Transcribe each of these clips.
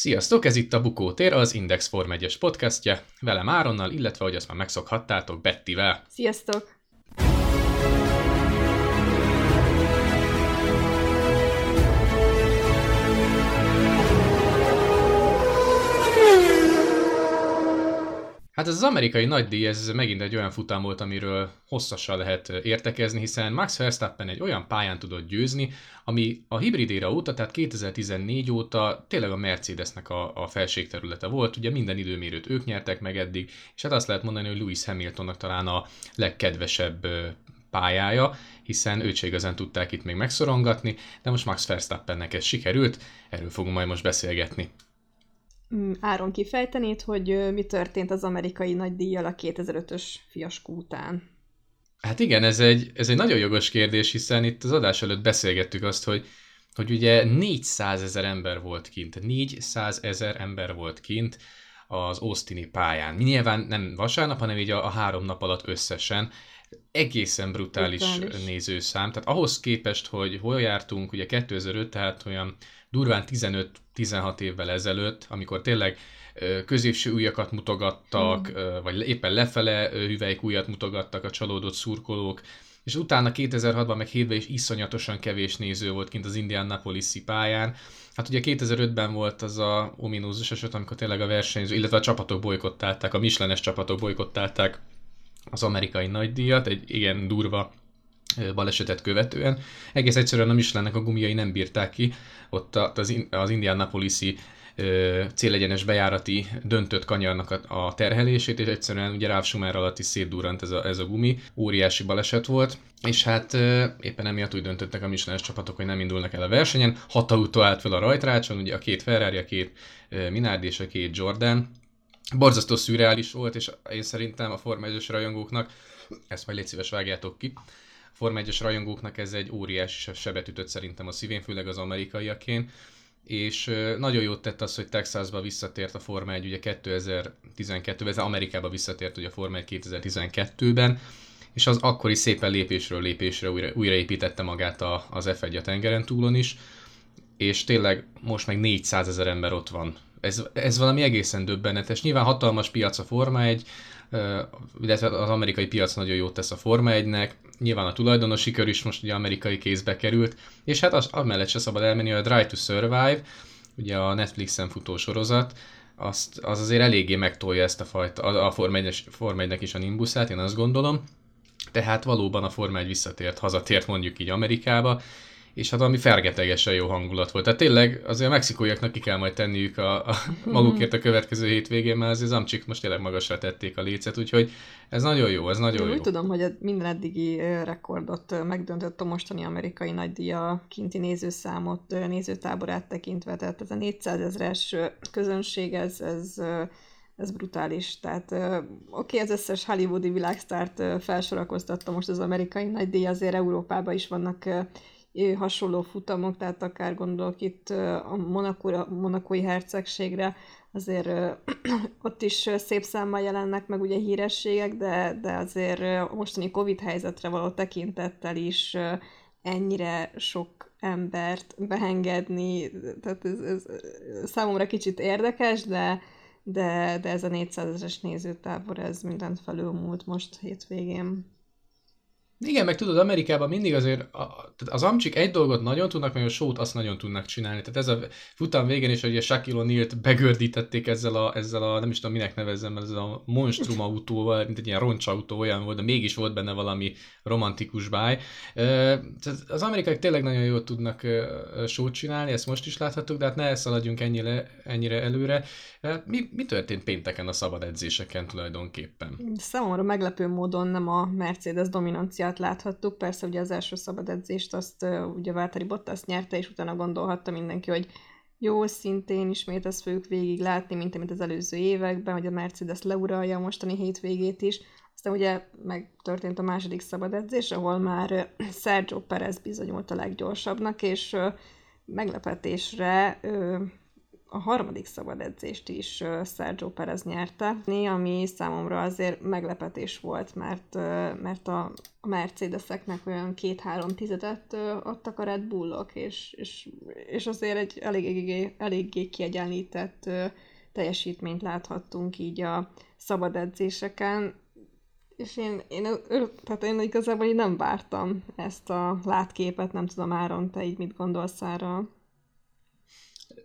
Sziasztok, ez itt a Bukótér, az Index Form 1-es podcastje, velem Áronnal, illetve, hogy azt már megszokhattátok, Bettivel. Sziasztok! Hát ez az amerikai nagydíj, ez megint egy olyan futam volt, amiről hosszasan lehet értekezni, hiszen Max Verstappen egy olyan pályán tudott győzni, ami a hibrid éra óta, tehát 2014 óta tényleg a Mercedesnek a, a felségterülete volt, ugye minden időmérőt ők nyertek meg eddig, és hát azt lehet mondani, hogy Lewis Hamiltonnak talán a legkedvesebb pályája, hiszen őt se igazán tudták itt még megszorongatni, de most Max Verstappennek ez sikerült, erről fogunk majd most beszélgetni. Mm, Áron kifejtenéd, hogy mi történt az amerikai nagydíjjal a 2005-ös fiaskó után? Hát igen, ez egy, ez egy nagyon jogos kérdés, hiszen itt az adás előtt beszélgettük azt, hogy, hogy ugye 400 ezer ember volt kint, 400 ezer ember volt kint az Austini pályán. Nyilván nem vasárnap, hanem így a, a három nap alatt összesen. Egészen brutális, brutális nézőszám. Tehát ahhoz képest, hogy hol jártunk, ugye 2005, tehát olyan durván 15-16 évvel ezelőtt, amikor tényleg középső újakat mutogattak, mm. vagy éppen lefele hüvelyk újat mutogattak a csalódott szurkolók, és utána 2006-ban meg hétben is iszonyatosan kevés néző volt kint az Indianapolis pályán. Hát ugye 2005-ben volt az a ominózus eset, amikor tényleg a versenyző, illetve a csapatok bolykottálták, a Michelenes csapatok bolykottálták az amerikai nagydíjat, egy igen durva balesetet követően. Egész egyszerűen a Michelinnek a gumiai nem bírták ki, ott az, az Indianapolis-i célegyenes bejárati döntött kanyarnak a, terhelését, és egyszerűen ugye Ráv Schumer alatt is szétdurrant ez a, ez a gumi. Óriási baleset volt, és hát éppen emiatt úgy döntöttek a Michelin csapatok, hogy nem indulnak el a versenyen. Hat autó állt fel a rajtrácson, ugye a két Ferrari, a két Minardi és a két Jordan. Borzasztó szürreális volt, és én szerintem a Forma 1 rajongóknak, ezt majd légy szíves vágjátok ki, Forma 1 rajongóknak ez egy óriás sebet ütött szerintem a szívén, főleg az amerikaiaként és nagyon jót tett az, hogy Texasba visszatért a Forma 1 ugye 2012-ben, ez Amerikába visszatért ugye a Forma 1 2012-ben, és az akkori szépen lépésről lépésre újra, újraépítette magát a, az F1 a tengeren túlon is, és tényleg most meg 400 ezer ember ott van. Ez, ez valami egészen döbbenetes. Nyilván hatalmas piac a Forma 1, illetve az amerikai piac nagyon jót tesz a Forma 1-nek, nyilván a tulajdonosi kör is most ugye amerikai kézbe került, és hát az, amellett se szabad elmenni, a Drive to Survive, ugye a Netflixen futó sorozat, azt, az azért eléggé megtolja ezt a fajta, a, a Forma 1 Forma 1 is a Nimbusát, én azt gondolom. Tehát valóban a Forma 1 visszatért, hazatért mondjuk így Amerikába, és hát valami fergetegesen jó hangulat volt. Tehát tényleg azért a mexikóiaknak ki kell majd tenniük a, a magukért a következő hétvégén, mert azért az amcsik most tényleg magasra tették a lécet, úgyhogy ez nagyon jó, ez nagyon Én jó. Úgy tudom, hogy minden eddigi rekordot megdöntött a mostani amerikai nagydíja kinti nézőszámot, nézőtáborát tekintve, tehát ez a 400 ezres közönség, ez, ez ez brutális. Tehát oké, okay, az összes hollywoodi világsztárt felsorakoztatta most az amerikai nagydíj, azért Európában is vannak hasonló futamok, tehát akár gondolok itt a Monakóra, monakói hercegségre, azért ott is szép számmal jelennek meg ugye hírességek, de, de azért mostani Covid helyzetre való tekintettel is ennyire sok embert beengedni, tehát ez, ez számomra kicsit érdekes, de, de, de ez a 400 ezeres nézőtábor, ez mindent felülmúlt most hétvégén. Igen, meg tudod, Amerikában mindig azért a, az amcsik egy dolgot nagyon tudnak, meg a sót azt nagyon tudnak csinálni. Tehát ez a futam végén is, hogy a Shaquille O'Neal-t begördítették ezzel a, ezzel a, nem is tudom minek nevezzem, ez a monstrum autóval, mint egy ilyen roncsautó olyan volt, de mégis volt benne valami romantikus báj. Az amerikai tényleg nagyon jól tudnak sót csinálni, ezt most is láthattuk, de hát ne szaladjunk ennyire, ennyire előre. Mi, mi történt pénteken a szabad edzéseken tulajdonképpen? Számomra meglepő módon nem a Mercedes dominanciát láthattuk. Persze ugye az első szabad edzést azt ugye Váltari Bottas nyerte, és utána gondolhatta mindenki, hogy jó, szintén ismét ezt fogjuk végig látni, mint amit az előző években, hogy a Mercedes leuralja a mostani hétvégét is. Aztán ugye megtörtént a második szabad edzés, ahol már Sergio Perez bizonyult a leggyorsabbnak, és meglepetésre a harmadik szabad edzést is Sergio Perez nyerte, ami számomra azért meglepetés volt, mert, mert a Mercedeseknek olyan két-három tizedet adtak a Red Bullok, és, és, és azért egy eléggé, eléggé kiegyenlített teljesítményt láthattunk így a szabad edzéseken, és én, én, tehát én igazából így nem vártam ezt a látképet, nem tudom Áron, te így mit gondolsz arra?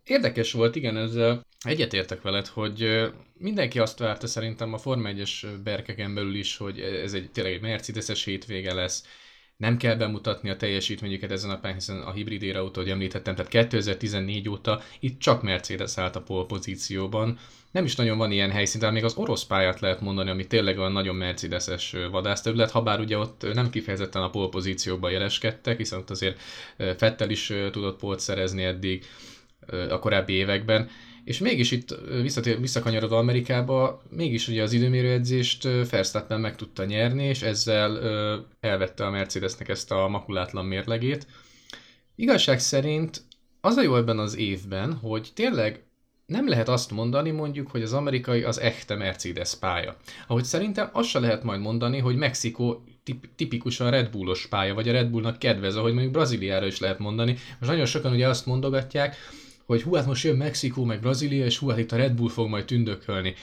Érdekes volt, igen, ez egyetértek veled, hogy mindenki azt várta szerintem a Forma 1-es berkeken belül is, hogy ez egy tényleg egy Mercedes-es hétvége lesz, nem kell bemutatni a teljesítményüket ezen a pályán, hiszen a hibrid óta, hogy említettem, tehát 2014 óta itt csak Mercedes állt a pole pozícióban. Nem is nagyon van ilyen helyszín, tehát még az orosz pályát lehet mondani, ami tényleg a nagyon Mercedes-es vadászterület, ha bár ugye ott nem kifejezetten a pole pozícióban jeleskedtek, hiszen ott azért Fettel is tudott polt szerezni eddig a korábbi években, és mégis itt visszatér, visszakanyarodva Amerikába, mégis ugye az időmérőedzést Verstappen meg tudta nyerni, és ezzel elvette a Mercedesnek ezt a makulátlan mérlegét. Igazság szerint az a jó ebben az évben, hogy tényleg nem lehet azt mondani mondjuk, hogy az amerikai az echte Mercedes pálya. Ahogy szerintem azt se lehet majd mondani, hogy Mexikó tipikusan Red Bullos pálya, vagy a Red Bullnak kedvez, ahogy mondjuk Brazíliára is lehet mondani. Most nagyon sokan ugye azt mondogatják, hogy hú, hát most jön Mexikó, meg Brazília, és hú, hát itt a Red Bull fog majd tündökölni.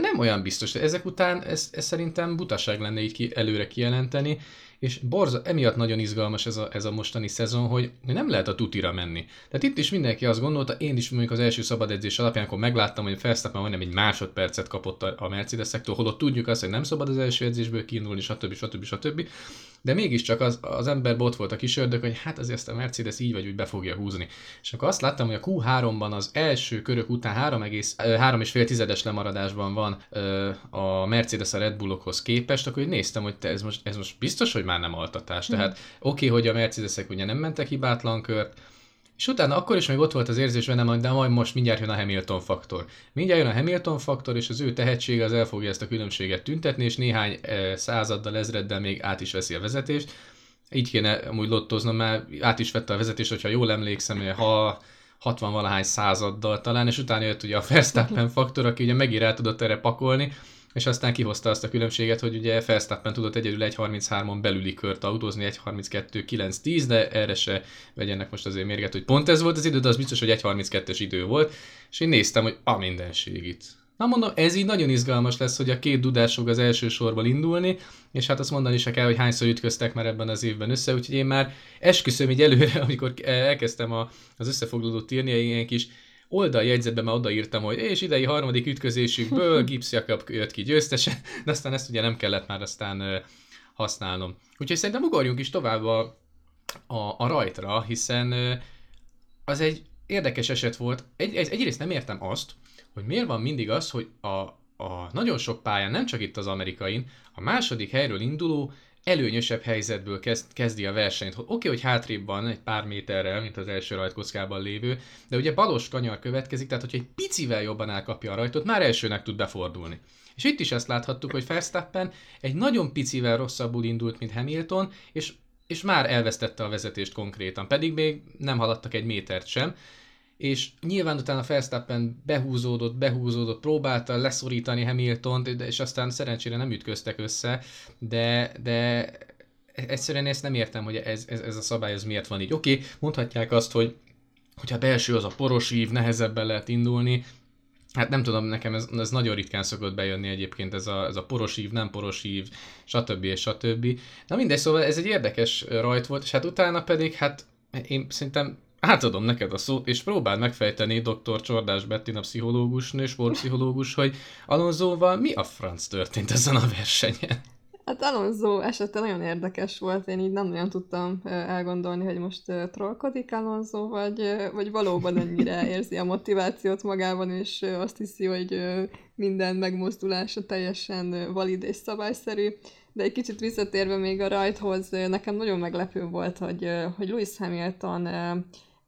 Nem olyan biztos. Ezek után ez, ez szerintem butaság lenne így ki, előre kijelenteni, és borza, emiatt nagyon izgalmas ez a, ez a mostani szezon, hogy nem lehet a tutira menni. Tehát itt is mindenki azt gondolta, én is mondjuk az első szabad edzés alapján, akkor megláttam, hogy Verstappen majdnem egy másodpercet kapott a, Mercedes-ektől, holott tudjuk azt, hogy nem szabad az első edzésből kiindulni, stb. stb. stb. De mégiscsak az, az emberben ott volt a kis ördög, hogy hát azért ezt a Mercedes így vagy úgy be fogja húzni. És akkor azt láttam, hogy a Q3-ban az első körök után 3,5 tizedes lemaradásban van a Mercedes a Red Bullokhoz képest, akkor néztem, hogy te ez most, ez most biztos, hogy már nem altatás. Mm. Tehát oké, okay, hogy a Mercedesek ugye nem mentek hibátlan kört, és utána akkor is még ott volt az érzés bennem, de majd most mindjárt jön a Hamilton faktor. Mindjárt jön a Hamilton faktor, és az ő tehetsége az el fogja ezt a különbséget tüntetni, és néhány e, századdal, ezreddel még át is veszi a vezetést. Így kéne amúgy lottoznom, mert át is vette a vezetést, hogyha jól emlékszem, ha 60 valahány századdal talán, és utána jött ugye a Verstappen faktor, aki ugye megint el tudott erre pakolni, és aztán kihozta azt a különbséget, hogy ugye Verstappen tudott egyedül 1.33-on belüli kört autózni, 1.32.9.10, de erre se vegyenek most azért mérget, hogy pont ez volt az idő, de az biztos, hogy 1.32-es idő volt, és én néztem, hogy a mindenség itt. Na mondom, ez így nagyon izgalmas lesz, hogy a két dudás fog az első sorból indulni, és hát azt mondani se kell, hogy hányszor ütköztek már ebben az évben össze, úgyhogy én már esküszöm így előre, amikor elkezdtem a, az összefoglalót írni, ilyen kis oldaljegyzetben már odaírtam, hogy és idei harmadik ütközésükből Gibbs Jakab jött ki győztesen, de aztán ezt ugye nem kellett már aztán használnom. Úgyhogy szerintem ugorjunk is tovább a, a, a rajtra, hiszen az egy érdekes eset volt. Egy, egy, egyrészt nem értem azt, hogy miért van mindig az, hogy a, a nagyon sok pályán, nem csak itt az amerikain, a második helyről induló előnyösebb helyzetből kezd, kezdi a versenyt. Oké, okay, hogy hátrébb van egy pár méterrel, mint az első rajtkockában lévő, de ugye balos kanyar következik, tehát hogyha egy picivel jobban elkapja a rajtot, már elsőnek tud befordulni. És itt is ezt láthattuk, hogy Verstappen egy nagyon picivel rosszabbul indult, mint Hamilton, és, és már elvesztette a vezetést konkrétan, pedig még nem haladtak egy métert sem és nyilván utána Verstappen behúzódott, behúzódott, próbálta leszorítani Hamilton-t, és aztán szerencsére nem ütköztek össze, de, de egyszerűen ezt nem értem, hogy ez, ez, ez a szabály ez miért van így. Oké, okay, mondhatják azt, hogy hogyha belső az a poros ív, nehezebben lehet indulni, Hát nem tudom, nekem ez, ez nagyon ritkán szokott bejönni egyébként, ez a, ez a poros ív, nem poros ív, stb. és stb. Na mindegy, szóval ez egy érdekes rajt volt, és hát utána pedig, hát én szerintem átadom neked a szót, és próbáld megfejteni dr. Csordás Bettina pszichológusnő, sportpszichológus, hogy Alonsoval mi a franc történt ezen a versenyen? Hát Alonso esete nagyon érdekes volt, én így nem nagyon tudtam elgondolni, hogy most trollkodik Alonso, vagy, vagy valóban ennyire érzi a motivációt magában, és azt hiszi, hogy minden megmozdulása teljesen valid és szabályszerű. De egy kicsit visszatérve még a rajthoz, nekem nagyon meglepő volt, hogy, hogy Lewis Hamilton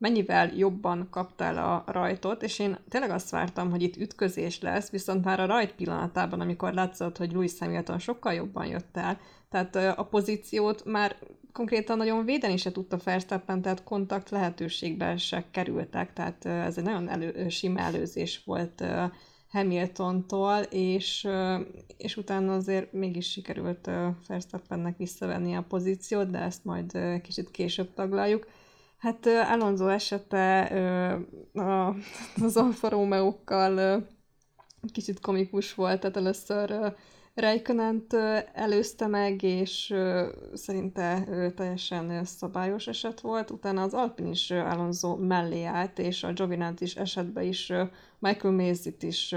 mennyivel jobban kaptál a rajtot, és én tényleg azt vártam, hogy itt ütközés lesz, viszont már a rajt pillanatában, amikor látszott, hogy Louis Hamilton sokkal jobban jött el, tehát a pozíciót már konkrétan nagyon védeni se tudta Verstappen, tehát kontakt lehetőségbe se kerültek, tehát ez egy nagyon elő, sima előzés volt Hamiltontól, és, és utána azért mégis sikerült Verstappennek visszavenni a pozíciót, de ezt majd kicsit később taglaljuk. Hát Alonso esete az Alfa Romeo-kkal kicsit komikus volt, tehát először Rijkönent előzte meg, és szerinte teljesen szabályos eset volt. Utána az Alpin is Alonso mellé állt, és a is esetben is Michael Mays-it is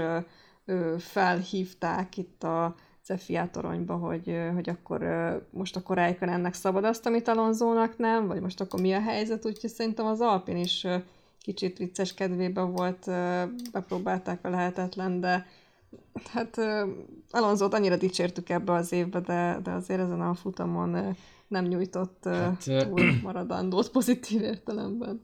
felhívták itt a Cefia toronyba, hogy, hogy akkor most akkor ennek szabad azt, amit Alonzónak nem, vagy most akkor mi a helyzet, úgyhogy szerintem az Alpin is kicsit vicces kedvében volt, bepróbálták a lehetetlen, de hát Alonzót annyira dicsértük ebbe az évbe, de, de azért ezen a futamon nem nyújtott hát, túl maradandót pozitív értelemben.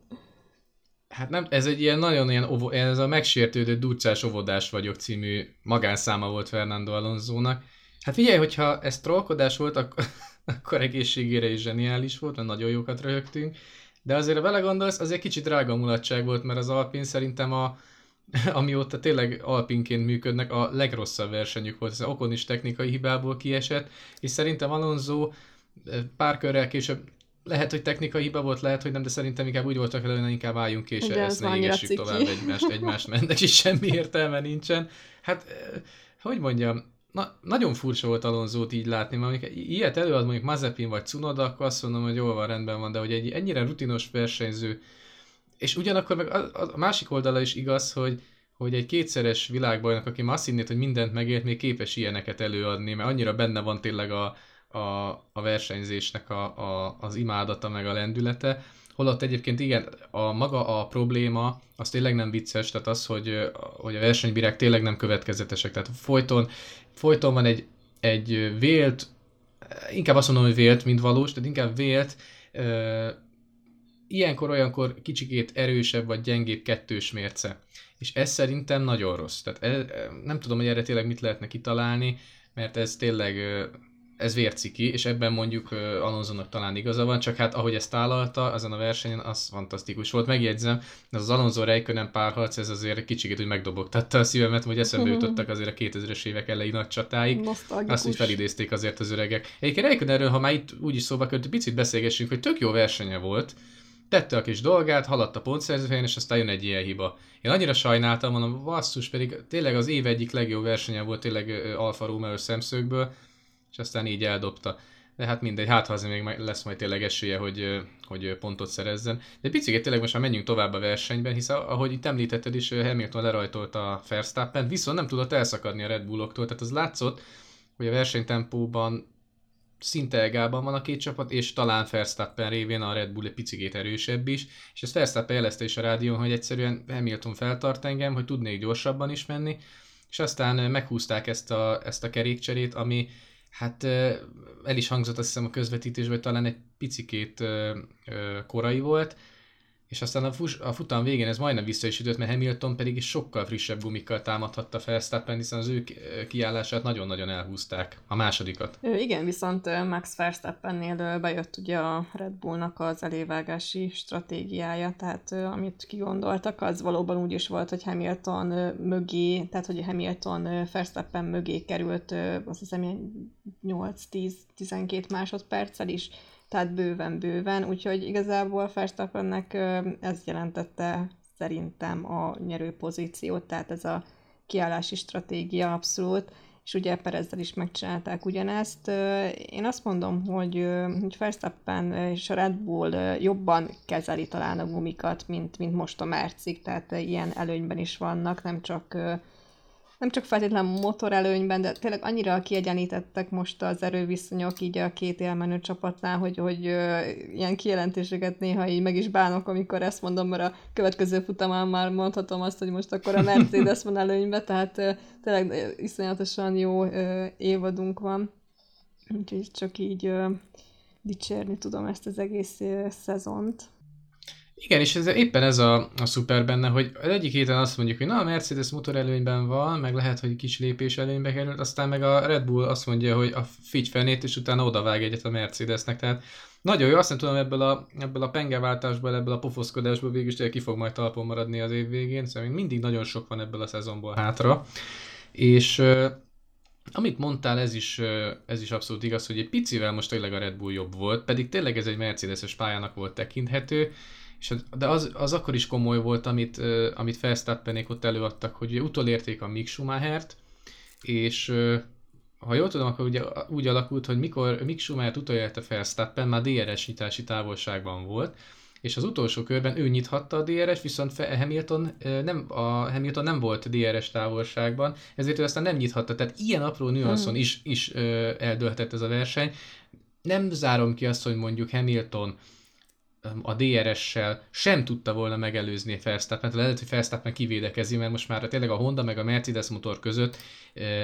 Hát nem, ez egy ilyen nagyon ilyen, ovo, ez a megsértődő durcás óvodás vagyok című magánszáma volt Fernando Alonzónak. Hát figyelj, hogyha ez trollkodás volt, akkor, akkor egészségére is zseniális volt, mert nagyon jókat röhögtünk. De azért, ha belegondolsz, azért kicsit drága mulatság volt, mert az Alpin szerintem a, amióta tényleg alpinként működnek, a legrosszabb versenyük volt. Ez Okon is technikai hibából kiesett, és szerintem Alonso eh, pár körrel később lehet, hogy technikai hiba volt, lehet, hogy nem, de szerintem inkább úgy voltak hogy inkább álljunk és Ugye, ezt ne égessük tovább egymást, egymást, mert ennek is semmi értelme nincsen. Hát, eh, hogy mondjam, na, nagyon furcsa volt Alonzót így látni, mert amikor ilyet előad mondjuk Mazepin vagy Cunoda, akkor azt mondom, hogy jól van, rendben van, de hogy egy ennyire rutinos versenyző és ugyanakkor meg a, a másik oldala is igaz, hogy, hogy egy kétszeres világbajnok, aki már azt hinnéd, hogy mindent megért, még képes ilyeneket előadni, mert annyira benne van tényleg a, a, a versenyzésnek a, a, az imádata, meg a lendülete, holott egyébként igen, a maga a probléma, az tényleg nem vicces, tehát az, hogy, hogy a versenybírák tényleg nem következetesek, tehát folyton, folyton van egy, egy vélt, inkább azt mondom, hogy vélt, mint valós, tehát inkább vélt ilyenkor-olyankor kicsikét erősebb vagy gyengébb kettős mérce. És ez szerintem nagyon rossz. Tehát ez, nem tudom, hogy erre tényleg mit lehetne kitalálni, mert ez tényleg ez vérciki, és ebben mondjuk Alonsonak talán igaza van, csak hát ahogy ezt tálalta azon a versenyen, az fantasztikus volt. Megjegyzem, ez az Alonso Reikkönen párharc, ez azért kicsikét úgy megdobogtatta a szívemet, hogy eszembe jutottak azért a 2000-es évek elejé nagy csatáig. Azt úgy felidézték azért az öregek. Egyébként Reikönenről, ha már itt úgyis szóba került, picit beszélgessünk, hogy tök jó versenye volt, tette a kis dolgát, haladt a pontszerzőhelyen, és aztán jön egy ilyen hiba. Én annyira sajnáltam, mondom, basszus, pedig tényleg az év egyik legjobb versenye volt tényleg Alfa Romeo szemszögből, és aztán így eldobta. De hát mindegy, hát ha még lesz majd tényleg esélye, hogy, hogy pontot szerezzen. De picit tényleg most már menjünk tovább a versenyben, hisz ahogy itt említetted is, Hamilton lerajtolta a Verstappen, viszont nem tudott elszakadni a Red Bulloktól, tehát az látszott, hogy a versenytempóban szinte egában van a két csapat, és talán Verstappen révén a Red Bull egy picit erősebb is, és ezt Verstappen jelezte is a rádión, hogy egyszerűen Hamilton feltart engem, hogy tudnék gyorsabban is menni, és aztán meghúzták ezt a, ezt a kerékcserét, ami hát el is hangzott azt hiszem a közvetítésben, hogy talán egy picikét korai volt, és aztán a, fus, a futam végén ez majdnem vissza is ütött, mert Hamilton pedig is sokkal frissebb gumikkal támadhatta Verstappen, hiszen az ő kiállását nagyon-nagyon elhúzták, a másodikat. Igen, viszont Max Verstappennél bejött ugye a Red Bullnak az elévágási stratégiája, tehát amit kigondoltak, az valóban úgy is volt, hogy Hamilton mögé, tehát hogy Hamilton Verstappen mögé került, azt hiszem 8-10-12 másodperccel is, tehát bőven-bőven, úgyhogy igazából Verstappennek ez jelentette szerintem a nyerő pozíciót, tehát ez a kiállási stratégia abszolút, és ugye Perezzel is megcsinálták ugyanezt. Én azt mondom, hogy, hogy Verstappen és a Red Bull jobban kezeli talán a gumikat, mint, mint most a Mercik, tehát ilyen előnyben is vannak, nem csak nem csak feltétlenül motorelőnyben, de tényleg annyira kiegyenítettek most az erőviszonyok így a két élmenő csapatnál, hogy, hogy ilyen kijelentéseket néha így meg is bánok, amikor ezt mondom, mert a következő futamán már mondhatom azt, hogy most akkor a Mercedes van előnyben, tehát tényleg iszonyatosan jó évadunk van. Úgyhogy csak így dicsérni tudom ezt az egész szezont. Igen, és ez, éppen ez a, a szuper benne, hogy az egyik héten azt mondjuk, hogy na a Mercedes motor előnyben van, meg lehet, hogy kis lépés előnybe került, aztán meg a Red Bull azt mondja, hogy a figy fenét, és utána odavág egyet a Mercedesnek, tehát nagyon jó, azt nem tudom ebből a, ebből a pengeváltásból, ebből a pofoszkodásból végül is ki fog majd talpon maradni az év végén, szóval még mindig nagyon sok van ebből a szezonból hátra. És amit mondtál, ez is, ez is abszolút igaz, hogy egy picivel most tényleg a Red Bull jobb volt, pedig tényleg ez egy Mercedes-es pályának volt tekinthető, és de az, az akkor is komoly volt, amit, amit Verstappenék ott előadtak, hogy ugye utolérték a Mick Schumachert, és ha jól tudom, akkor ugye úgy alakult, hogy mikor Mick Schumachert utolérte Verstappen, már DRS nyitási távolságban volt, és az utolsó körben ő nyithatta a DRS, viszont Hamilton nem, a Hamilton nem volt DRS távolságban, ezért ő aztán nem nyithatta. Tehát ilyen apró nüanszon is, is eldőlhetett ez a verseny. Nem zárom ki azt, hogy mondjuk Hamilton a DRS-sel sem tudta volna megelőzni Verstappen, lehet, hogy Verstappen kivédekezi, mert most már tényleg a Honda meg a Mercedes motor között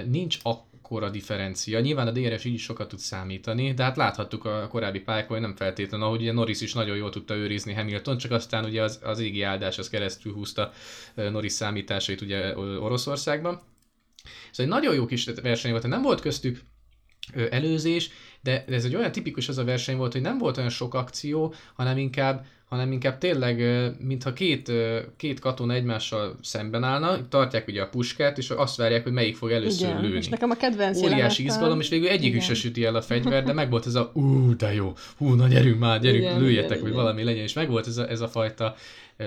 nincs akkora differencia. Nyilván a DRS így is sokat tud számítani, de hát láthattuk a korábbi pályákon, hogy nem feltétlenül, ahogy ugye Norris is nagyon jól tudta őrizni Hamilton, csak aztán ugye az, az égi áldás az keresztül húzta Norris számításait ugye Oroszországban. Szóval egy nagyon jó kis verseny volt, nem volt köztük előzés, de ez egy olyan tipikus az a verseny volt, hogy nem volt olyan sok akció, hanem inkább, hanem inkább tényleg, mintha két, két katona egymással szemben állna, tartják ugye a puskát, és azt várják, hogy melyik fog először Igen, lőni. És nekem a kedvenc Óriási izgalom, és végül egyikük se süti el a fegyver, de meg volt ez a ú, de jó, hú, na gyerünk már, gyerünk, igen, lőjetek, igen, vagy igen. valami legyen, és meg volt ez a, ez a fajta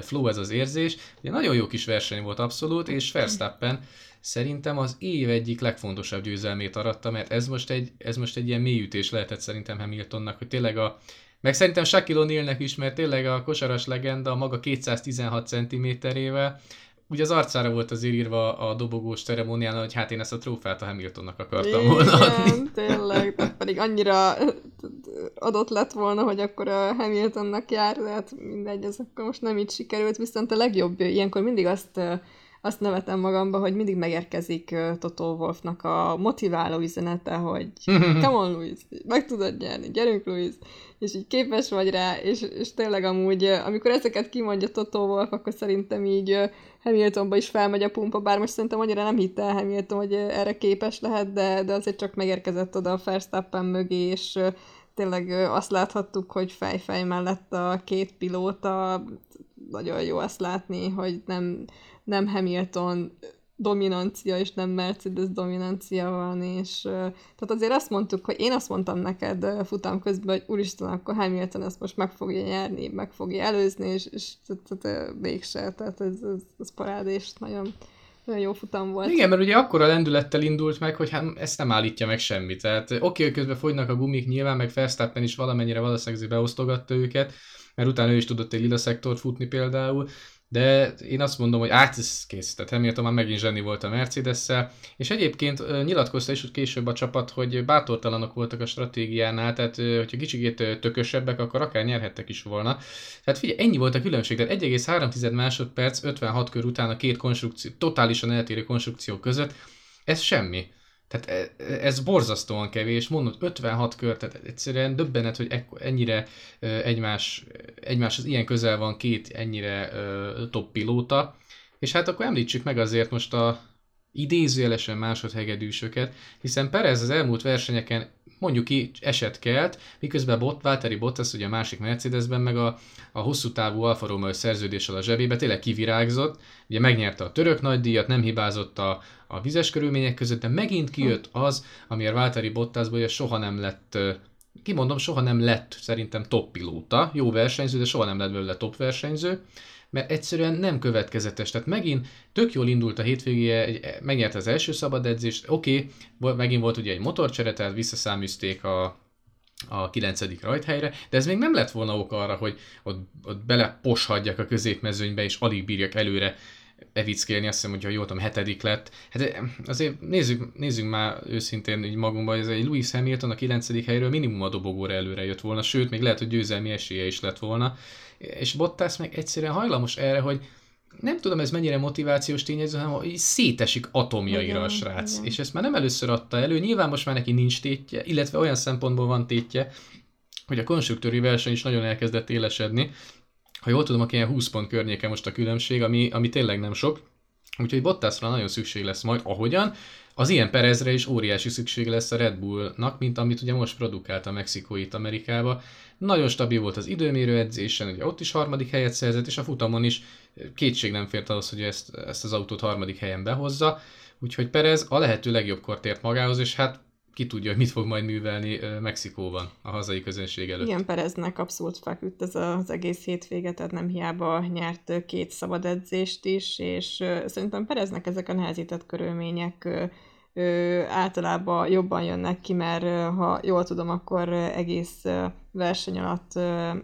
flow, ez az érzés. Ugye nagyon jó kis verseny volt abszolút, és Verstappen szerintem az év egyik legfontosabb győzelmét aratta, mert ez most egy, ez most egy ilyen mélyütés lehetett szerintem Hamiltonnak, hogy tényleg a, meg szerintem Shaquille O'Nealnek is, mert tényleg a kosaras legenda a maga 216 cm-ével, ugye az arcára volt az írva a dobogós ceremónián, hogy hát én ezt a trófát a Hamiltonnak akartam Igen, volna adni. tényleg, tehát pedig annyira adott lett volna, hogy akkor a Hamiltonnak jár, de hát mindegy, ez akkor most nem így sikerült, viszont a legjobb, ilyenkor mindig azt azt nevetem magamba, hogy mindig megérkezik Toto Wolfnak a motiváló üzenete, hogy come on, Louis, meg tudod nyerni, gyerünk, Louis, és így képes vagy rá, és, és tényleg amúgy, amikor ezeket kimondja Toto Wolf, akkor szerintem így Hamiltonba is felmegy a pumpa, bár most szerintem annyira nem hitte el Hamilton, hogy erre képes lehet, de, de azért csak megérkezett oda a Verstappen mögé, és tényleg azt láthattuk, hogy fejfej mellett a két pilóta, nagyon jó azt látni, hogy nem, nem Hamilton dominancia, és nem Mercedes dominancia van, és tehát azért azt mondtuk, hogy én azt mondtam neked futam közben, hogy úristen, akkor Hamilton ezt most meg fogja nyerni, meg fogja előzni, és, és tehát, mégse, tehát ez, ez, ez parádés, nagyon, nagyon jó futam volt. Igen, mert ugye akkora lendülettel indult meg, hogy hát ezt nem állítja meg semmi. Tehát oké, okay, közben fogynak a gumik nyilván, meg Verstappen is valamennyire valószínűleg beosztogatta őket, mert utána ő is tudott egy lila szektort futni például, de én azt mondom, hogy át ez kész. Tehát Hamilton már megint zseni volt a mercedes és egyébként nyilatkozta is később a csapat, hogy bátortalanok voltak a stratégiánál, tehát hogyha kicsikét tökösebbek, akkor akár nyerhettek is volna. Tehát figyelj, ennyi volt a különbség, tehát 1,3 másodperc 56 kör után a két konstrukció, totálisan eltérő konstrukció között, ez semmi. Tehát e, ez borzasztóan kevés, mondod 56 kör, tehát egyszerűen döbbenet, hogy ennyire egymás, egymáshoz ilyen közel van két ennyire top pilóta, és hát akkor említsük meg azért most a idézőjelesen másodhegedűsöket, hiszen Perez az elmúlt versenyeken mondjuk ki eset kelt, miközben Bot, Valtteri Bottas ugye a másik Mercedesben meg a, a hosszú távú Alfa Romeo szerződéssel a zsebébe tényleg kivirágzott, ugye megnyerte a török nagydíjat, nem hibázott a, a vizes körülmények között, de megint kijött az, amiért Valtteri Bottasból ugye soha nem lett kimondom, soha nem lett szerintem top pilóta, jó versenyző, de soha nem lett belőle top versenyző, mert egyszerűen nem következetes. Tehát megint tök jól indult a hétvégéje, megnyerte az első szabad edzést, oké, okay, megint volt ugye egy motorcsere, tehát visszaszáműzték a, a 9. rajthelyre, de ez még nem lett volna ok arra, hogy ott, ott beleposhadjak a középmezőnybe, és alig bírjak előre evickélni, azt hiszem, hogy ha jól tudom, hetedik lett. Hát azért nézzük, nézzük már őszintén így magunkba, ez egy Lewis Hamilton a 9. helyről minimum a dobogóra előre jött volna, sőt, még lehet, hogy győzelmi esélye is lett volna, és Bottas meg egyszerűen hajlamos erre, hogy nem tudom ez mennyire motivációs tényező, hanem hogy szétesik atomjaira igen, a srác. Igen. És ezt már nem először adta elő, nyilván most már neki nincs tétje, illetve olyan szempontból van tétje, hogy a konstruktőri verseny is nagyon elkezdett élesedni, ha jól tudom, akkor ilyen 20 pont környéke most a különbség, ami, ami tényleg nem sok. Úgyhogy Bottasra nagyon szükség lesz majd, ahogyan. Az ilyen Perezre is óriási szükség lesz a Red Bullnak, mint amit ugye most produkált a Mexikó itt Amerikába. Nagyon stabil volt az időmérő edzésen, ugye ott is harmadik helyet szerzett, és a futamon is kétség nem fért ahhoz, hogy ezt, ezt az autót harmadik helyen behozza. Úgyhogy Perez a lehető legjobb tért magához, és hát ki tudja, hogy mit fog majd művelni Mexikóban a hazai közönség előtt. Igen, Pereznek abszolút feküdt ez az egész hétvége, tehát nem hiába nyert két szabad edzést is, és szerintem Pereznek ezek a nehezített körülmények általában jobban jönnek ki, mert ha jól tudom, akkor egész verseny alatt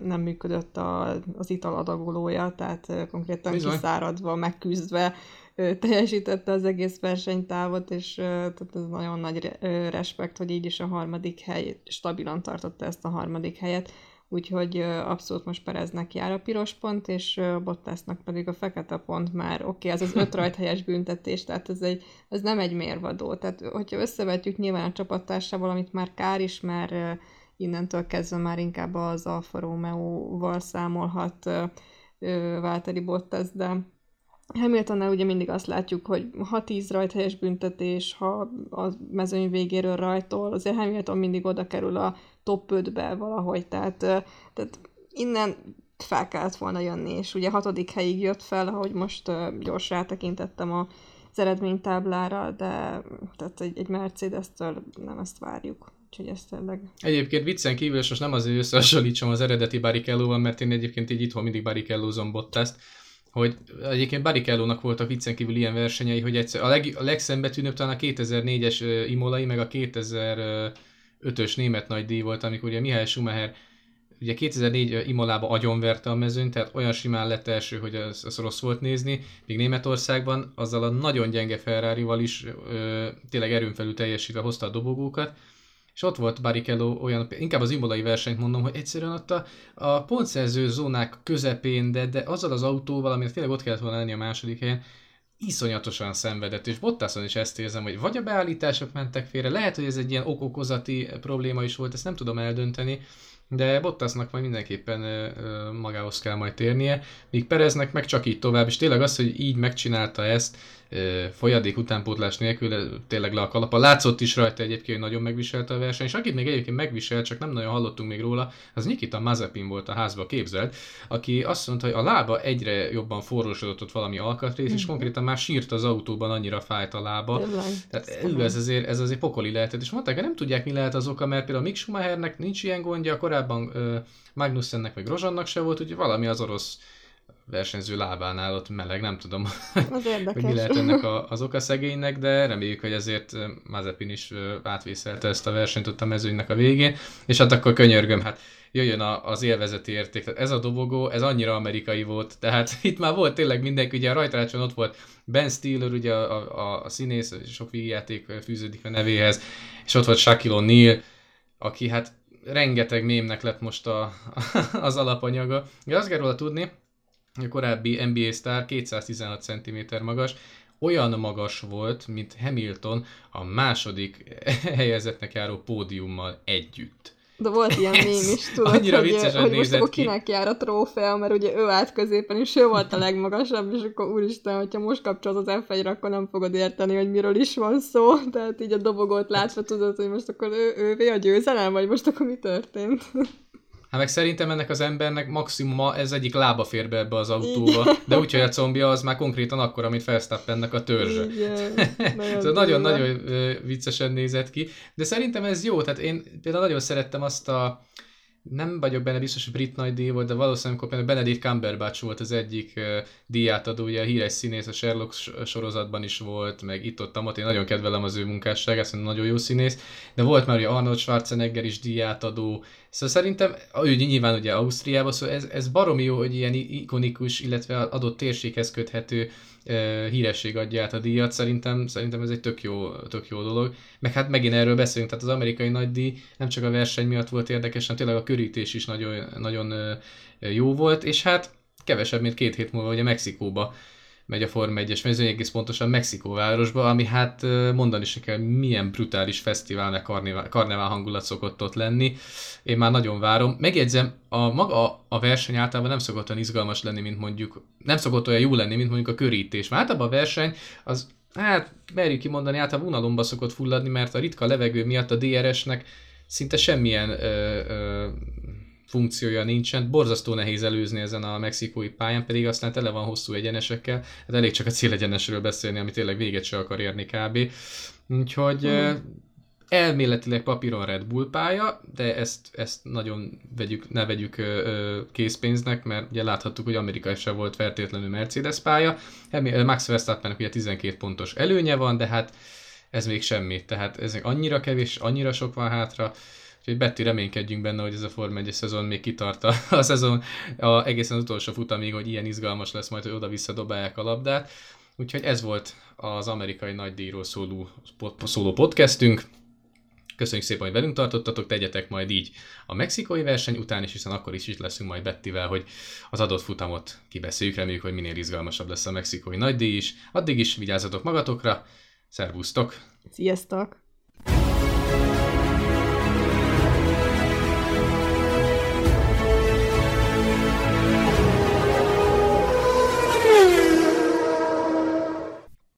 nem működött a, az italadagolója, tehát konkrétan Bizony. kiszáradva, megküzdve ö, teljesítette az egész versenytávot, és tehát ez nagyon nagy respekt, hogy így is a harmadik hely stabilan tartotta ezt a harmadik helyet úgyhogy abszolút most Pereznek jár a piros pont, és Bottasnak pedig a fekete pont már, oké, okay, ez az öt rajthelyes büntetés, tehát ez, egy, ez nem egy mérvadó. Tehát, hogyha összevetjük nyilván a csapattársával, amit már kár is, mert innentől kezdve már inkább az Alfa Romeo-val számolhat Válteri Bottas, de Hamiltonnál ugye mindig azt látjuk, hogy ha 10 rajthelyes büntetés, ha a mezőny végéről rajtol, azért Hamilton mindig oda kerül a top 5-be valahogy, tehát, tehát innen fel kellett volna jönni, és ugye hatodik helyig jött fel, ahogy most gyors rátekintettem a az eredménytáblára, de tehát egy, egy Mercedes-től nem ezt várjuk. Úgyhogy ez tényleg... Egyébként viccen kívül, és most nem azért összehasonlítsam az eredeti Barrichello-val, mert én egyébként így itthon mindig Barrichello-zom Bottaszt, hogy egyébként Barrichello-nak voltak viccen kívül ilyen versenyei, hogy egyszer, a, leg, a legszembetűnőbb talán a 2004-es Imolai, meg a 2005-ös német nagy díj volt, amikor ugye Mihály Schumacher ugye 2004 Imolába agyonverte a mezőn, tehát olyan simán lett első, hogy az, az rossz volt nézni, míg Németországban azzal a nagyon gyenge ferrari is ö, tényleg erőn felül teljesítve hozta a dobogókat, és ott volt Barrichello olyan, inkább az imolai versenyt mondom, hogy egyszerűen ott a, a pontszerző zónák közepén, de, de azzal az autóval, amit tényleg ott kellett volna lenni a második helyen, iszonyatosan szenvedett, és Bottason is ezt érzem, hogy vagy a beállítások mentek félre, lehet, hogy ez egy ilyen okokozati probléma is volt, ezt nem tudom eldönteni, de Bottasnak majd mindenképpen magához kell majd térnie, míg Pereznek meg csak így tovább, és tényleg az, hogy így megcsinálta ezt, folyadék utánpótlás nélkül tényleg le a kalapa. Látszott is rajta egyébként, hogy nagyon megviselte a verseny, és akit még egyébként megviselt, csak nem nagyon hallottunk még róla, az Nikita Mazepin volt a házba képzelt, aki azt mondta, hogy a lába egyre jobban forrósodott ott valami alkatrész, és mhm. konkrétan már sírt az autóban, annyira fájt a lába. Tehát ez azért, ez azért pokoli lehetett, és mondták, hogy nem tudják, mi lehet az oka, mert például Mick Schumachernek nincs ilyen gondja, korábban Magnussennek meg Rozsannak se volt, hogy valami az orosz versenyző lábánál ott meleg, nem tudom, hogy mi lehet ennek a, az oka szegénynek, de reméljük, hogy azért Mazepin is átvészelte ezt a versenyt ott a mezőnynek a végén, és hát akkor könyörgöm, hát jöjjön a, az élvezeti érték. Tehát ez a dobogó, ez annyira amerikai volt, tehát itt már volt tényleg mindenki, ugye a rajtrácson ott volt Ben Stiller, ugye a, a, a színész, sok játék fűződik a nevéhez, és ott volt Shaquille O'Neal, aki hát rengeteg mémnek lett most a, az alapanyaga. Ja, azt kell róla tudni, a korábbi NBA sztár 216 cm magas, olyan magas volt, mint Hamilton a második helyezetnek járó pódiummal együtt. De volt ilyen mém is, tudod, annyira hogy, hogy most akkor ki. kinek jár a trófea, mert ugye ő állt középen, és ő volt a legmagasabb, és akkor úristen, hogyha most kapcsolod az f akkor nem fogod érteni, hogy miről is van szó, tehát így a dobogót látva tudod, hogy most akkor ő, ővé a győzelem, vagy most akkor mi történt. Hát meg szerintem ennek az embernek maximuma ez egyik lába fér be ebbe az autóba, de úgy, hogy a combja az már konkrétan akkor, amit Felsztappennek a törzse. szóval nagyon-nagyon viccesen nézett ki, de szerintem ez jó, tehát én például nagyon szerettem azt a nem vagyok benne biztos, hogy brit nagy díj volt, de valószínűleg akkor például Benedict Cumberbatch volt az egyik uh, díjátadó, ugye a híres színész a Sherlock sorozatban is volt, meg itt ott ott, én nagyon kedvelem az ő munkásságát, szerintem nagyon jó színész, de volt már ugye Arnold Schwarzenegger is díjátadó, szóval szerintem, ő nyilván ugye Ausztriában, szóval ez, ez baromi jó, hogy ilyen ikonikus, illetve adott térséghez köthető híresség adja át a díjat, szerintem, szerintem ez egy tök jó, tök jó dolog. Meg hát megint erről beszélünk, tehát az amerikai nagydíj nem csak a verseny miatt volt érdekes, hanem tényleg a körítés is nagyon, nagyon jó volt, és hát kevesebb, mint két hét múlva ugye Mexikóba megy a Forma 1-es mezőny, egész pontosan Mexikóvárosba, ami hát mondani se kell, milyen brutális fesztivál, meg karnevál, karnevál hangulat szokott ott lenni. Én már nagyon várom. Megjegyzem, a maga a verseny általában nem szokott olyan izgalmas lenni, mint mondjuk, nem szokott olyan jó lenni, mint mondjuk a körítés. Már általában a verseny az hát merjük kimondani, általában unalomba szokott fulladni, mert a ritka levegő miatt a DRS-nek szinte semmilyen ö, ö, funkciója nincsen, borzasztó nehéz előzni ezen a mexikói pályán, pedig aztán tele van hosszú egyenesekkel, hát elég csak a célegyenesről beszélni, ami tényleg véget se akar érni kb. Úgyhogy mm. elméletileg papíron Red Bull pálya, de ezt, ezt nagyon vegyük, ne vegyük készpénznek, mert ugye láthattuk, hogy Amerika se volt feltétlenül Mercedes pálya. Max Verstappennek ugye 12 pontos előnye van, de hát ez még semmi, tehát ez még annyira kevés, annyira sok van hátra, Úgyhogy Betty reménykedjünk benne, hogy ez a Form 1 szezon még kitart a, a szezon a, egészen az utolsó futamig, hogy ilyen izgalmas lesz majd, hogy oda-vissza dobálják a labdát. Úgyhogy ez volt az amerikai nagydíjról szóló, szóló podcastünk. Köszönjük szépen, hogy velünk tartottatok, tegyetek majd így a mexikói verseny után is, hiszen akkor is itt leszünk majd Bettivel, hogy az adott futamot kibeszéljük, reméljük, hogy minél izgalmasabb lesz a mexikói nagydíj is. Addig is vigyázzatok magatokra, szervusztok! Sziasztok!